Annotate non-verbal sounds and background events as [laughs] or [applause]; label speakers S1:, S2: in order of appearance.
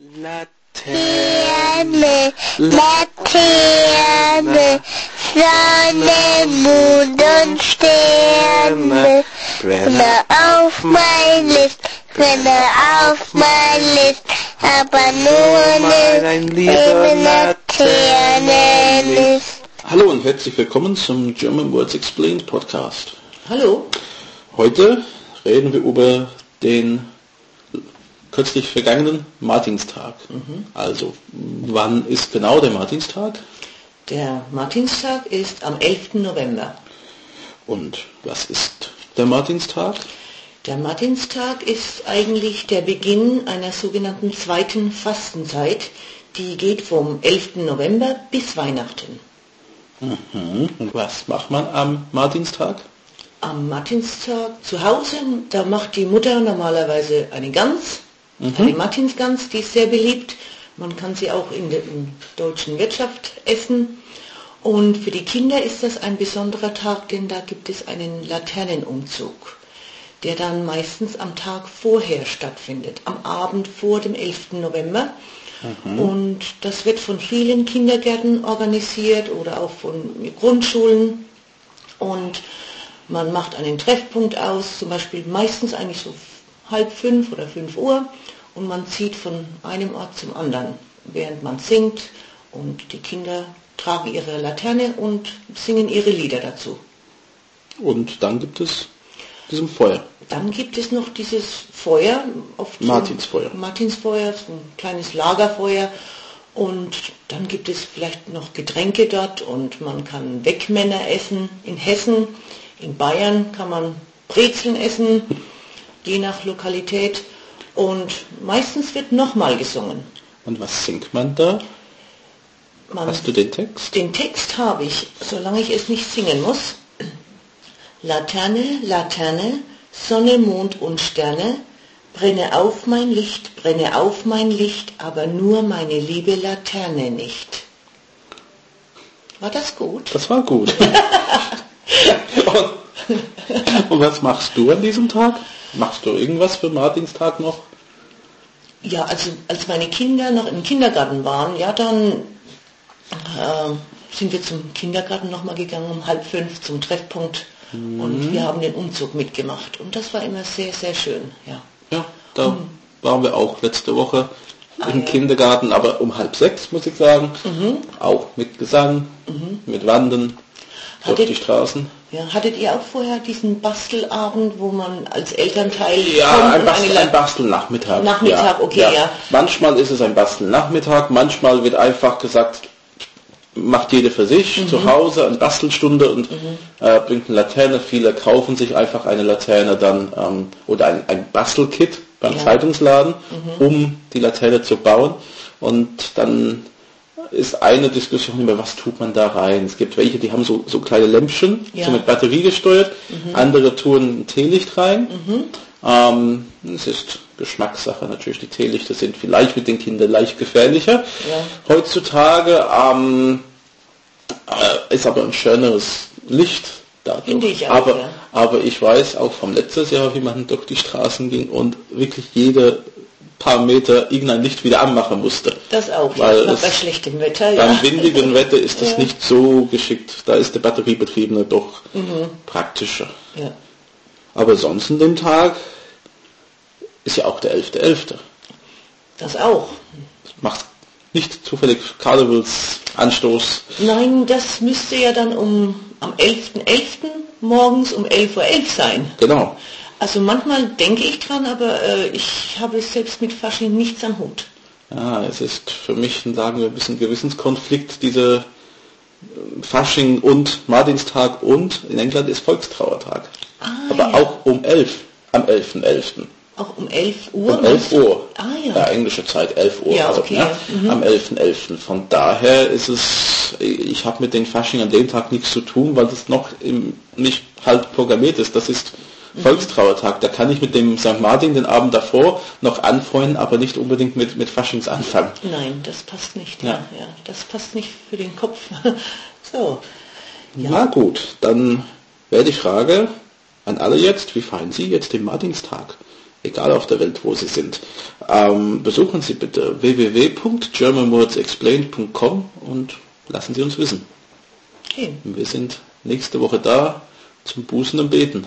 S1: Laterne, Laterne, Sonne, Mond und Sterne. Brenne auf mein Licht, brenne auf mein Licht, aber nur nicht
S2: lieber
S1: liebe Laterne Licht.
S2: Hallo und herzlich willkommen zum German Words Explained Podcast.
S3: Hallo,
S2: Heute reden wir über den kürzlich vergangenen Martinstag. Also, wann ist genau der Martinstag
S3: der Martinstag ist am 11. November.
S2: und was ist der Martinstag?
S3: Der Martinstag ist eigentlich der Beginn einer sogenannten zweiten Fastenzeit, die geht vom 11. November bis Weihnachten.
S2: Mhm. Und was macht man am Martinstag?
S3: Am Martinstag zu Hause, da macht die Mutter normalerweise eine Gans, eine Martinsgans, die ist sehr beliebt. Man kann sie auch in der deutschen Wirtschaft essen. Und für die Kinder ist das ein besonderer Tag, denn da gibt es einen Laternenumzug, der dann meistens am Tag vorher stattfindet, am Abend vor dem 11. November. Und das wird von vielen Kindergärten organisiert oder auch von Grundschulen. Und man macht einen Treffpunkt aus, zum Beispiel meistens eigentlich so halb fünf oder fünf Uhr und man zieht von einem Ort zum anderen, während man singt und die Kinder tragen ihre Laterne und singen ihre Lieder dazu.
S2: Und dann gibt es diesen Feuer.
S3: Dann gibt es noch dieses Feuer, oft
S2: Martinsfeuer.
S3: Martinsfeuer, so ein kleines Lagerfeuer. Und dann gibt es vielleicht noch Getränke dort und man kann Wegmänner essen. In Hessen, in Bayern kann man Brezeln essen, [laughs] je nach Lokalität. Und meistens wird nochmal gesungen.
S2: Und was singt man da?
S3: Man,
S2: Hast du den Text?
S3: den Text habe ich, solange ich es nicht singen muss. Laterne, Laterne, Sonne, Mond und Sterne, brenne auf mein Licht, brenne auf mein Licht, aber nur meine liebe Laterne nicht. War das gut?
S2: Das war gut. [laughs] und, und was machst du an diesem Tag? Machst du irgendwas für Martinstag noch?
S3: Ja, also als meine Kinder noch im Kindergarten waren, ja, dann äh, sind wir zum Kindergarten nochmal gegangen um halb fünf zum Treffpunkt und wir haben den Umzug mitgemacht und das war immer sehr, sehr schön, ja.
S2: Ja, da waren wir auch letzte Woche
S3: Ah,
S2: im
S3: ja.
S2: Kindergarten, aber um halb sechs muss ich sagen. Auch mit Gesang, mit Wandern
S3: Hattet-
S2: die Straßen.
S3: Ja, hattet ihr auch vorher diesen Bastelabend, wo man als Elternteil
S2: Ja, ein, Bastel, ein Bastelnachmittag.
S3: Nachmittag, okay, ja.
S2: Manchmal ist es ein Bastelnachmittag, manchmal wird einfach gesagt, macht jeder für sich
S3: Mhm.
S2: zu Hause eine Bastelstunde und äh, bringt eine Laterne. Viele kaufen sich einfach eine Laterne dann ähm, oder ein, ein Bastelkit beim
S3: Ja. Mhm.
S2: Zeitungsladen, um die Laterne zu bauen. Und dann ist eine Diskussion über, was tut man da rein. Es gibt welche, die haben so, so kleine Lämpchen,
S3: Ja.
S2: so mit Batterie gesteuert. Andere tun ein Teelicht rein. Ähm, es ist Geschmackssache natürlich. Die Teelichter sind vielleicht mit den Kindern leicht gefährlicher.
S3: Ja.
S2: Heutzutage ähm, äh, ist aber ein schöneres Licht dadurch.
S3: Ich auch,
S2: aber,
S3: ja.
S2: aber ich weiß auch vom letztes Jahr, wie man durch die Straßen ging und wirklich jede paar Meter irgendein Licht wieder anmachen musste.
S3: Das auch,
S2: Weil
S3: ja,
S2: es-
S3: bei schlechtem Wetter,
S2: Beim
S3: ja.
S2: windigen Wetter ist das
S3: Ja.
S2: nicht so geschickt. Da ist der batteriebetriebene doch
S3: Mhm.
S2: praktischer.
S3: ja.
S2: Aber sonst an dem Tag ist ja auch der 11.11.
S3: Das auch.
S2: Macht nicht zufällig Karnevalsanstoß.
S3: Nein, das müsste ja dann um am 11.11. morgens um 11.11 Uhr sein.
S2: Genau.
S3: Also manchmal denke ich dran, aber äh, ich habe selbst mit Fasching nichts am Hut.
S2: Ja, es ist für mich, sagen wir, ein bisschen Gewissenskonflikt, diese äh, Fasching und Martinstag und in England ist Volkstrauertag.
S3: Ah,
S2: Aber
S3: ja.
S2: auch um 11, am 11.11.
S3: Auch um 11 Uhr?
S2: Um 11 Uhr.
S3: Ah ja.
S2: englische Zeit, 11 Uhr.
S3: Ja,
S2: also,
S3: okay,
S2: ne,
S3: ja. Mhm.
S2: Am 11.11. Von daher ist es, ich habe mit den Fasching an dem Tag nichts zu tun, weil das noch im, nicht halt programmiert ist. Das ist. Volkstrauertag. Da kann ich mit dem St. Martin den Abend davor noch anfreunden, aber nicht unbedingt mit, mit Faschingsanfang.
S3: Nein, das passt nicht.
S2: Ja.
S3: Ja. Ja, das passt nicht für den Kopf. [laughs] so.
S2: Na gut, dann wäre die Frage an alle jetzt, wie feiern Sie jetzt den Martinstag? egal auf der Welt, wo Sie sind. Ähm, besuchen Sie bitte www.germanwordsexplained.com und lassen Sie uns wissen. Okay. Wir sind nächste Woche da zum Bußen und Beten.